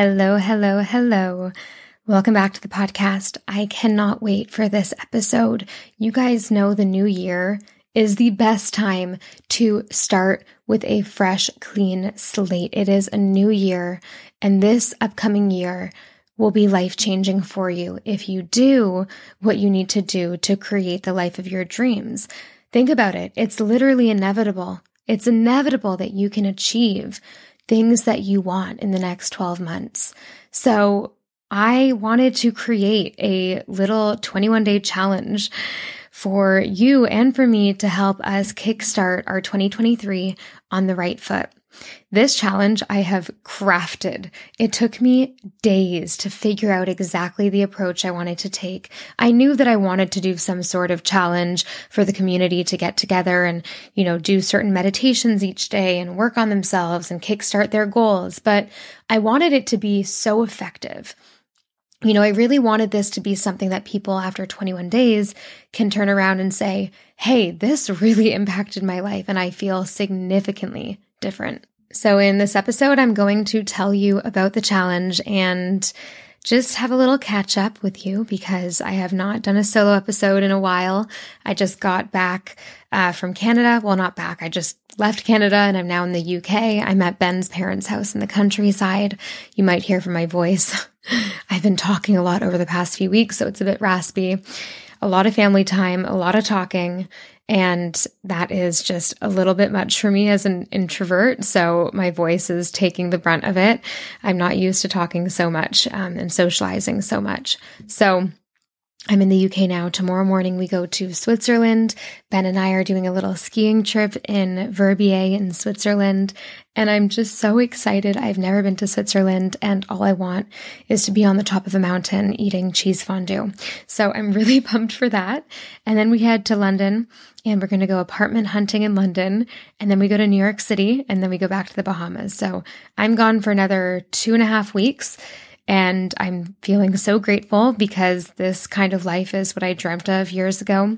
Hello, hello, hello. Welcome back to the podcast. I cannot wait for this episode. You guys know the new year is the best time to start with a fresh, clean slate. It is a new year, and this upcoming year will be life changing for you if you do what you need to do to create the life of your dreams. Think about it. It's literally inevitable. It's inevitable that you can achieve things that you want in the next 12 months. So I wanted to create a little 21 day challenge for you and for me to help us kickstart our 2023 on the right foot. This challenge I have crafted. It took me days to figure out exactly the approach I wanted to take. I knew that I wanted to do some sort of challenge for the community to get together and, you know, do certain meditations each day and work on themselves and kickstart their goals. But I wanted it to be so effective you know, I really wanted this to be something that people after 21 days can turn around and say, Hey, this really impacted my life and I feel significantly different. So, in this episode, I'm going to tell you about the challenge and just have a little catch up with you because I have not done a solo episode in a while. I just got back uh, from Canada. Well, not back. I just left Canada and I'm now in the UK. I'm at Ben's parents' house in the countryside. You might hear from my voice. I've been talking a lot over the past few weeks, so it's a bit raspy. A lot of family time, a lot of talking, and that is just a little bit much for me as an introvert. So my voice is taking the brunt of it. I'm not used to talking so much um, and socializing so much. So I'm in the UK now. Tomorrow morning we go to Switzerland. Ben and I are doing a little skiing trip in Verbier in Switzerland. And I'm just so excited. I've never been to Switzerland and all I want is to be on the top of a mountain eating cheese fondue. So I'm really pumped for that. And then we head to London and we're going to go apartment hunting in London. And then we go to New York City and then we go back to the Bahamas. So I'm gone for another two and a half weeks. And I'm feeling so grateful because this kind of life is what I dreamt of years ago.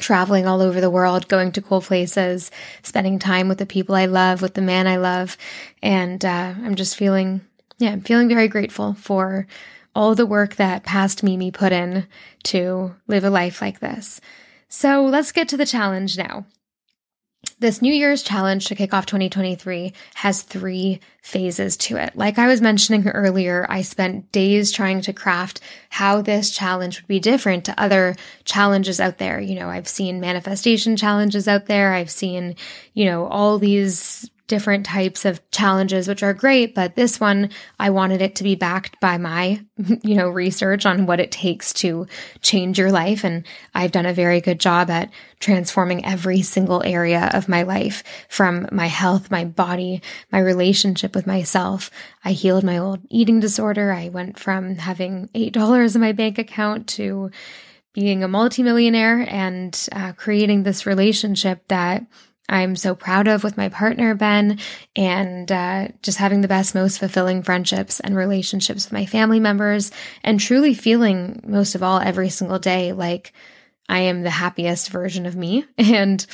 Traveling all over the world, going to cool places, spending time with the people I love, with the man I love. And uh, I'm just feeling, yeah, I'm feeling very grateful for all the work that past Mimi put in to live a life like this. So let's get to the challenge now. This New Year's challenge to kick off 2023 has three phases to it. Like I was mentioning earlier, I spent days trying to craft how this challenge would be different to other challenges out there. You know, I've seen manifestation challenges out there. I've seen, you know, all these different types of challenges, which are great. But this one, I wanted it to be backed by my, you know, research on what it takes to change your life. And I've done a very good job at transforming every single area of my life from my health, my body, my relationship with myself. I healed my old eating disorder. I went from having $8 in my bank account to being a multimillionaire and uh, creating this relationship that I'm so proud of with my partner, Ben, and uh, just having the best, most fulfilling friendships and relationships with my family members, and truly feeling most of all every single day like I am the happiest version of me, and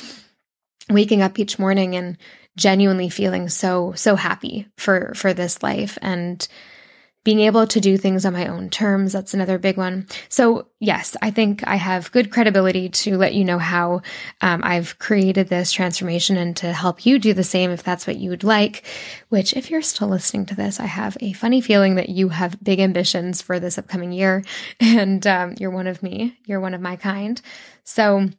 waking up each morning and genuinely feeling so so happy for for this life. And being able to do things on my own terms. That's another big one. So yes, I think I have good credibility to let you know how um, I've created this transformation and to help you do the same if that's what you would like. Which, if you're still listening to this, I have a funny feeling that you have big ambitions for this upcoming year, and um, you're one of me. You're one of my kind. So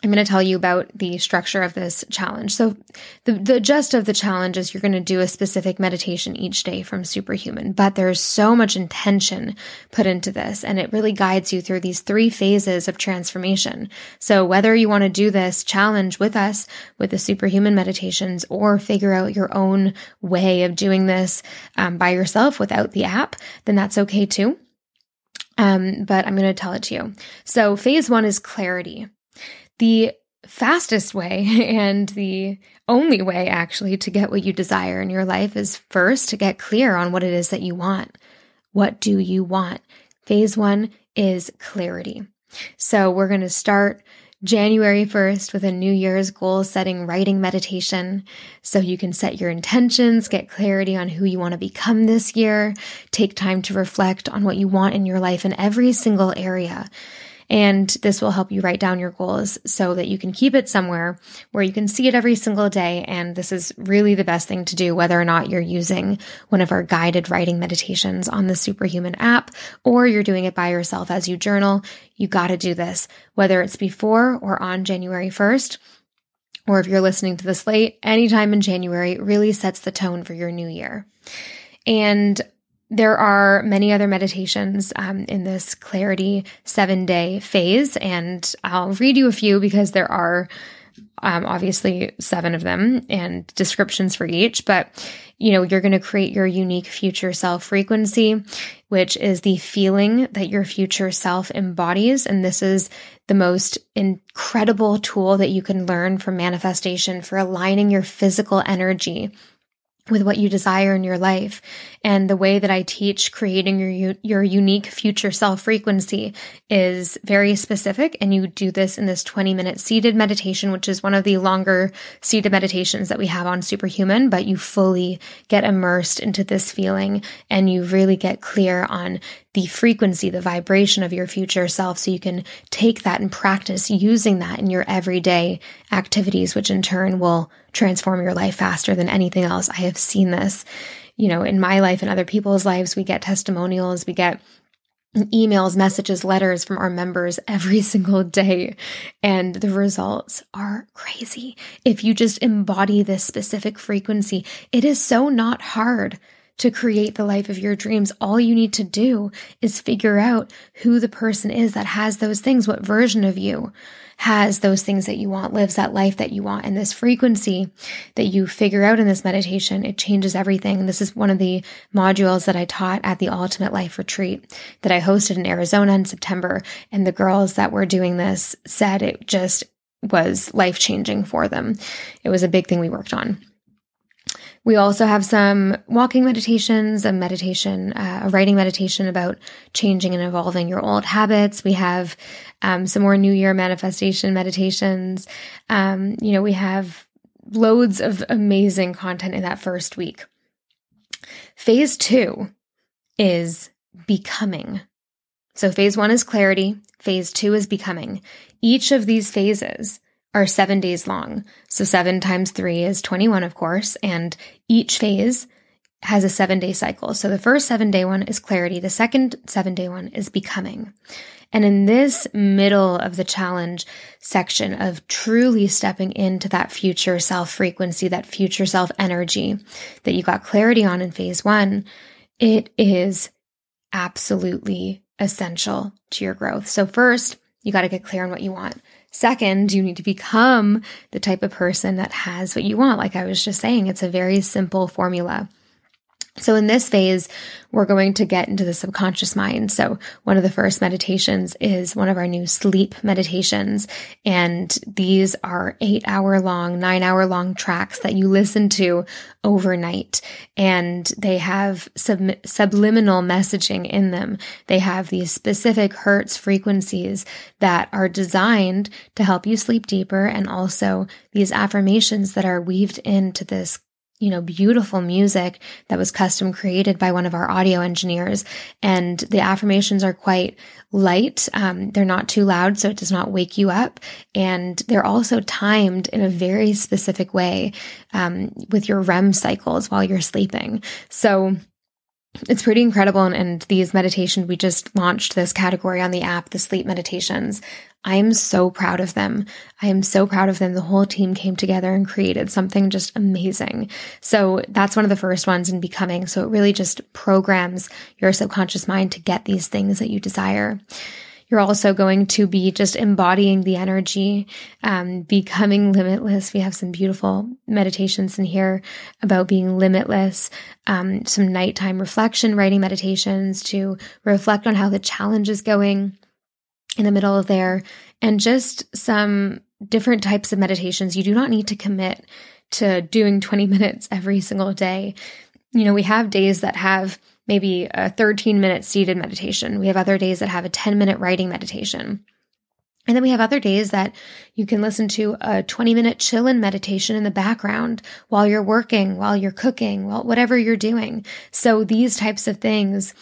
I'm going to tell you about the structure of this challenge. So, the, the gist of the challenge is you're going to do a specific meditation each day from Superhuman, but there's so much intention put into this, and it really guides you through these three phases of transformation. So, whether you want to do this challenge with us with the Superhuman meditations or figure out your own way of doing this um, by yourself without the app, then that's okay too. Um, but I'm going to tell it to you. So, phase one is clarity. The fastest way and the only way actually to get what you desire in your life is first to get clear on what it is that you want. What do you want? Phase one is clarity. So we're going to start January 1st with a New Year's goal setting writing meditation. So you can set your intentions, get clarity on who you want to become this year, take time to reflect on what you want in your life in every single area. And this will help you write down your goals so that you can keep it somewhere where you can see it every single day. And this is really the best thing to do, whether or not you're using one of our guided writing meditations on the Superhuman app or you're doing it by yourself as you journal. You got to do this, whether it's before or on January 1st or if you're listening to this late, anytime in January really sets the tone for your new year. And there are many other meditations um, in this clarity seven day phase, and I'll read you a few because there are um, obviously seven of them and descriptions for each. But you know, you're going to create your unique future self frequency, which is the feeling that your future self embodies. And this is the most incredible tool that you can learn from manifestation for aligning your physical energy with what you desire in your life. And the way that I teach creating your, your unique future self frequency is very specific. And you do this in this 20 minute seated meditation, which is one of the longer seated meditations that we have on Superhuman, but you fully get immersed into this feeling and you really get clear on the frequency, the vibration of your future self. So you can take that and practice using that in your everyday activities, which in turn will transform your life faster than anything else. I have seen this, you know, in my life and other people's lives. We get testimonials, we get emails, messages, letters from our members every single day. And the results are crazy. If you just embody this specific frequency, it is so not hard to create the life of your dreams. All you need to do is figure out who the person is that has those things, what version of you has those things that you want, lives that life that you want. And this frequency that you figure out in this meditation, it changes everything. This is one of the modules that I taught at the Ultimate Life Retreat that I hosted in Arizona in September. And the girls that were doing this said it just was life changing for them. It was a big thing we worked on. We also have some walking meditations, a meditation, uh, a writing meditation about changing and evolving your old habits. We have um, some more New Year manifestation meditations. Um, you know, we have loads of amazing content in that first week. Phase two is becoming. So phase one is clarity. Phase two is becoming. Each of these phases are seven days long. So seven times three is 21, of course, and each phase has a seven day cycle. So the first seven day one is clarity. The second seven day one is becoming. And in this middle of the challenge section of truly stepping into that future self frequency, that future self energy that you got clarity on in phase one, it is absolutely essential to your growth. So first, you got to get clear on what you want. Second, you need to become the type of person that has what you want. Like I was just saying, it's a very simple formula. So in this phase, we're going to get into the subconscious mind. So one of the first meditations is one of our new sleep meditations. And these are eight hour long, nine hour long tracks that you listen to overnight. And they have sub- subliminal messaging in them. They have these specific hertz frequencies that are designed to help you sleep deeper and also these affirmations that are weaved into this you know, beautiful music that was custom created by one of our audio engineers. And the affirmations are quite light. Um, they're not too loud, so it does not wake you up. And they're also timed in a very specific way um, with your REM cycles while you're sleeping. So it's pretty incredible. And, and these meditations, we just launched this category on the app, the sleep meditations. I am so proud of them. I am so proud of them. The whole team came together and created something just amazing. So that's one of the first ones in becoming. So it really just programs your subconscious mind to get these things that you desire. You're also going to be just embodying the energy, um, becoming limitless. We have some beautiful meditations in here about being limitless, um, some nighttime reflection, writing meditations to reflect on how the challenge is going in the middle of there, and just some different types of meditations. You do not need to commit to doing 20 minutes every single day. You know, we have days that have maybe a 13 minute seated meditation. We have other days that have a 10 minute writing meditation. And then we have other days that you can listen to a 20 minute chill in meditation in the background while you're working, while you're cooking, while whatever you're doing. So these types of things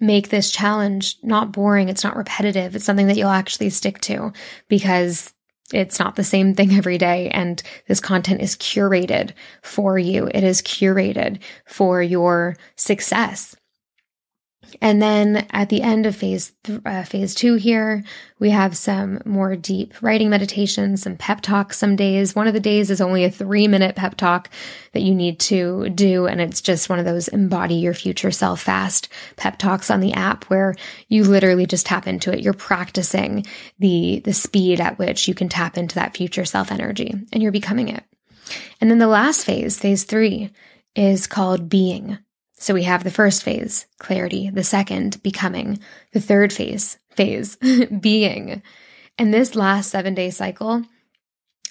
make this challenge not boring. It's not repetitive. It's something that you'll actually stick to because it's not the same thing every day. And this content is curated for you. It is curated for your success. And then at the end of phase th- uh, phase two here, we have some more deep writing meditations, some pep talks. Some days, one of the days is only a three minute pep talk that you need to do, and it's just one of those embody your future self fast pep talks on the app where you literally just tap into it. You're practicing the the speed at which you can tap into that future self energy, and you're becoming it. And then the last phase, phase three, is called being. So we have the first phase, clarity, the second, becoming, the third phase, phase, being. And this last seven day cycle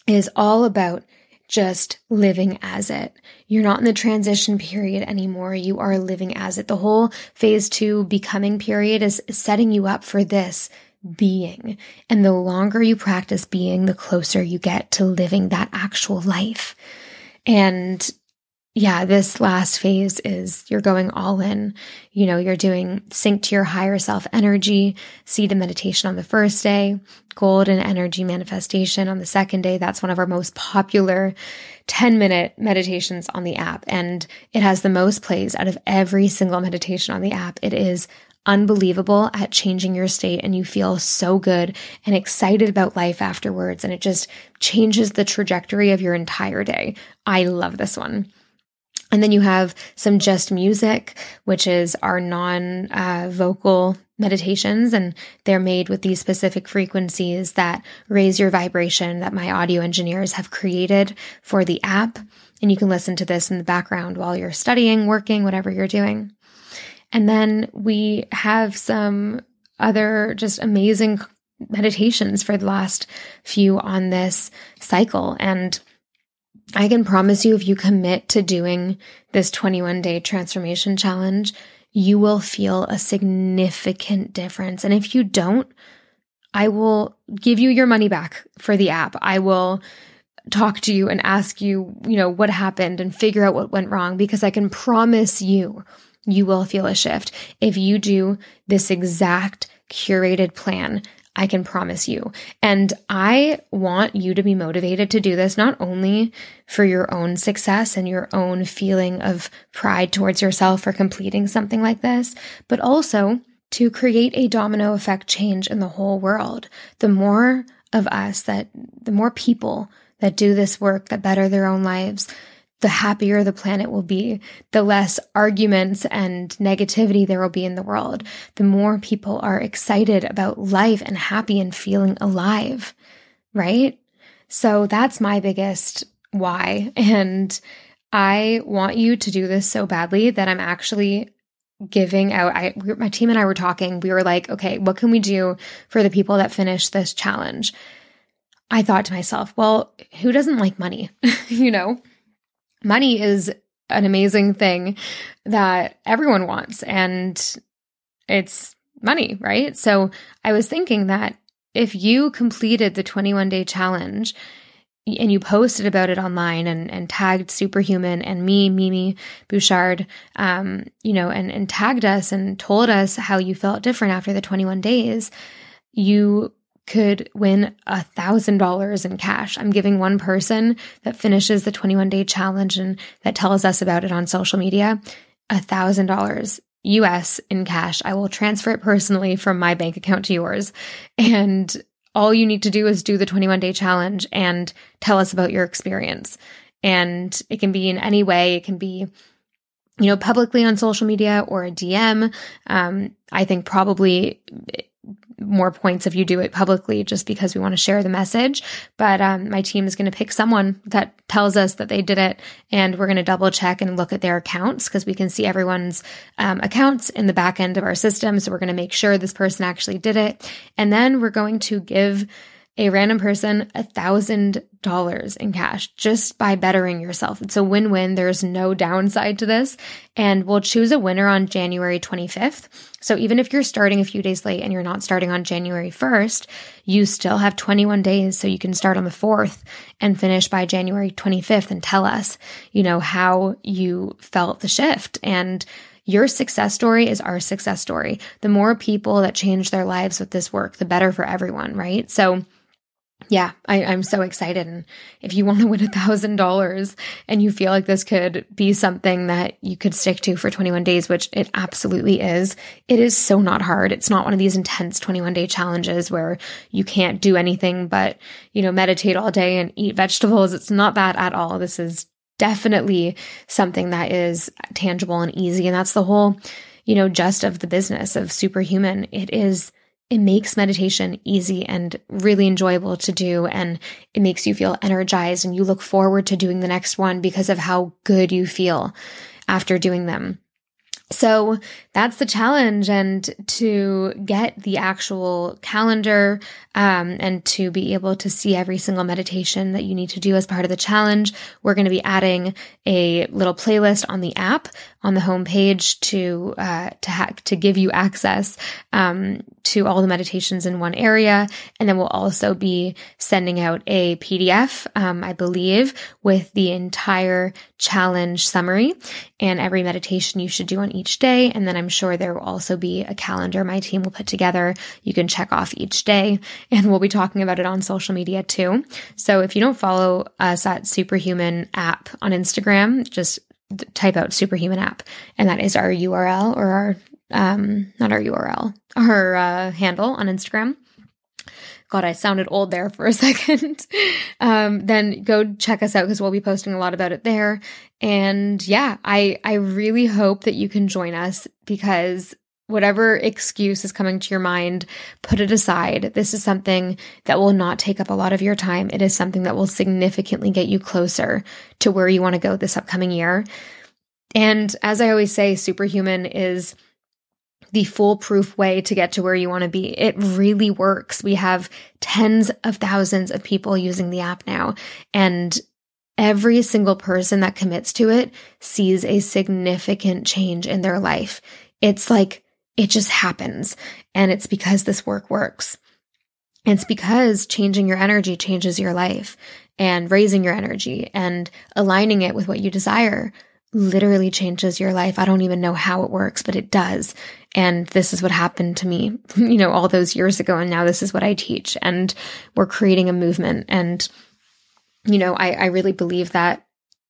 is all about just living as it. You're not in the transition period anymore. You are living as it. The whole phase two becoming period is setting you up for this being. And the longer you practice being, the closer you get to living that actual life. And yeah, this last phase is you're going all in. You know, you're doing sync to your higher self energy, seated meditation on the first day, golden energy manifestation on the second day. That's one of our most popular 10 minute meditations on the app. And it has the most plays out of every single meditation on the app. It is unbelievable at changing your state and you feel so good and excited about life afterwards. And it just changes the trajectory of your entire day. I love this one. And then you have some just music, which is our non uh, vocal meditations. And they're made with these specific frequencies that raise your vibration that my audio engineers have created for the app. And you can listen to this in the background while you're studying, working, whatever you're doing. And then we have some other just amazing meditations for the last few on this cycle. And I can promise you, if you commit to doing this 21 day transformation challenge, you will feel a significant difference. And if you don't, I will give you your money back for the app. I will talk to you and ask you, you know, what happened and figure out what went wrong because I can promise you, you will feel a shift if you do this exact curated plan I can promise you. And I want you to be motivated to do this not only for your own success and your own feeling of pride towards yourself for completing something like this, but also to create a domino effect change in the whole world. The more of us that, the more people that do this work that better their own lives, the happier the planet will be, the less arguments and negativity there will be in the world, the more people are excited about life and happy and feeling alive, right? So that's my biggest why. And I want you to do this so badly that I'm actually giving out I my team and I were talking we were like okay what can we do for the people that finish this challenge I thought to myself well who doesn't like money you know money is an amazing thing that everyone wants and it's money, right? So I was thinking that if you completed the 21 day challenge and you posted about it online and, and tagged Superhuman and me, Mimi Bouchard, um, you know, and, and tagged us and told us how you felt different after the 21 days, you could win a thousand dollars in cash. I'm giving one person that finishes the 21 day challenge and that tells us about it on social media a thousand dollars. US in cash. I will transfer it personally from my bank account to yours. And all you need to do is do the 21 day challenge and tell us about your experience. And it can be in any way. It can be, you know, publicly on social media or a DM. Um, I think probably more points if you do it publicly just because we want to share the message. But um, my team is going to pick someone that tells us that they did it, and we're going to double check and look at their accounts because we can see everyone's um, accounts in the back end of our system. So we're going to make sure this person actually did it. And then we're going to give a random person a thousand dollars in cash just by bettering yourself. It's a win-win. There's no downside to this. And we'll choose a winner on January 25th. So even if you're starting a few days late and you're not starting on January 1st, you still have 21 days. So you can start on the 4th and finish by January 25th and tell us, you know, how you felt the shift and your success story is our success story. The more people that change their lives with this work, the better for everyone, right? So yeah, I, am so excited. And if you want to win a thousand dollars and you feel like this could be something that you could stick to for 21 days, which it absolutely is, it is so not hard. It's not one of these intense 21 day challenges where you can't do anything but, you know, meditate all day and eat vegetables. It's not that at all. This is definitely something that is tangible and easy. And that's the whole, you know, just of the business of superhuman. It is it makes meditation easy and really enjoyable to do. And it makes you feel energized and you look forward to doing the next one because of how good you feel after doing them. So that's the challenge. And to get the actual calendar um, and to be able to see every single meditation that you need to do as part of the challenge, we're going to be adding a little playlist on the app on the homepage to uh, to ha- to give you access um, to all the meditations in one area, and then we'll also be sending out a PDF, um, I believe, with the entire challenge summary and every meditation you should do on each day. And then I'm sure there will also be a calendar my team will put together. You can check off each day, and we'll be talking about it on social media too. So if you don't follow us at Superhuman app on Instagram, just type out superhuman app and that is our url or our um not our url our uh, handle on instagram god i sounded old there for a second um then go check us out because we'll be posting a lot about it there and yeah i i really hope that you can join us because whatever excuse is coming to your mind, put it aside. This is something that will not take up a lot of your time. It is something that will significantly get you closer to where you want to go this upcoming year. And as I always say, superhuman is the foolproof way to get to where you want to be. It really works. We have tens of thousands of people using the app now, and every single person that commits to it sees a significant change in their life. It's like it just happens. And it's because this work works. It's because changing your energy changes your life and raising your energy and aligning it with what you desire literally changes your life. I don't even know how it works, but it does. And this is what happened to me, you know, all those years ago. And now this is what I teach. And we're creating a movement. And, you know, I, I really believe that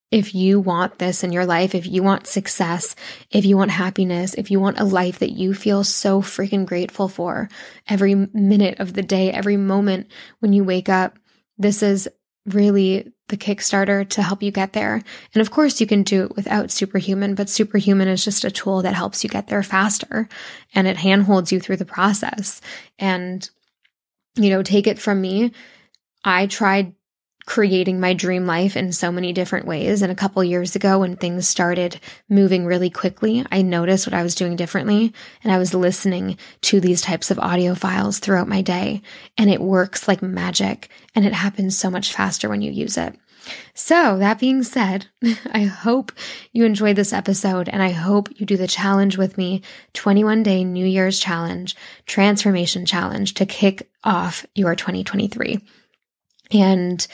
if you want this in your life, if you want success, if you want happiness, if you want a life that you feel so freaking grateful for every minute of the day, every moment when you wake up, this is really the Kickstarter to help you get there. And of course, you can do it without Superhuman, but Superhuman is just a tool that helps you get there faster and it handholds you through the process. And, you know, take it from me. I tried creating my dream life in so many different ways. And a couple years ago, when things started moving really quickly, I noticed what I was doing differently. And I was listening to these types of audio files throughout my day. And it works like magic. And it happens so much faster when you use it. So, that being said, I hope you enjoyed this episode and I hope you do the challenge with me 21 day New Year's challenge, transformation challenge to kick off your 2023 and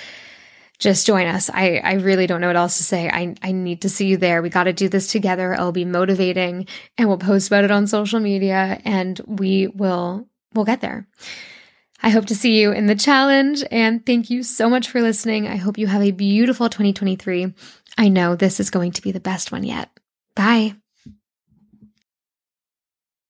just join us. I, I really don't know what else to say. I, I need to see you there. We got to do this together. It'll be motivating and we'll post about it on social media and we will, we'll get there. I hope to see you in the challenge and thank you so much for listening. I hope you have a beautiful 2023. I know this is going to be the best one yet. Bye.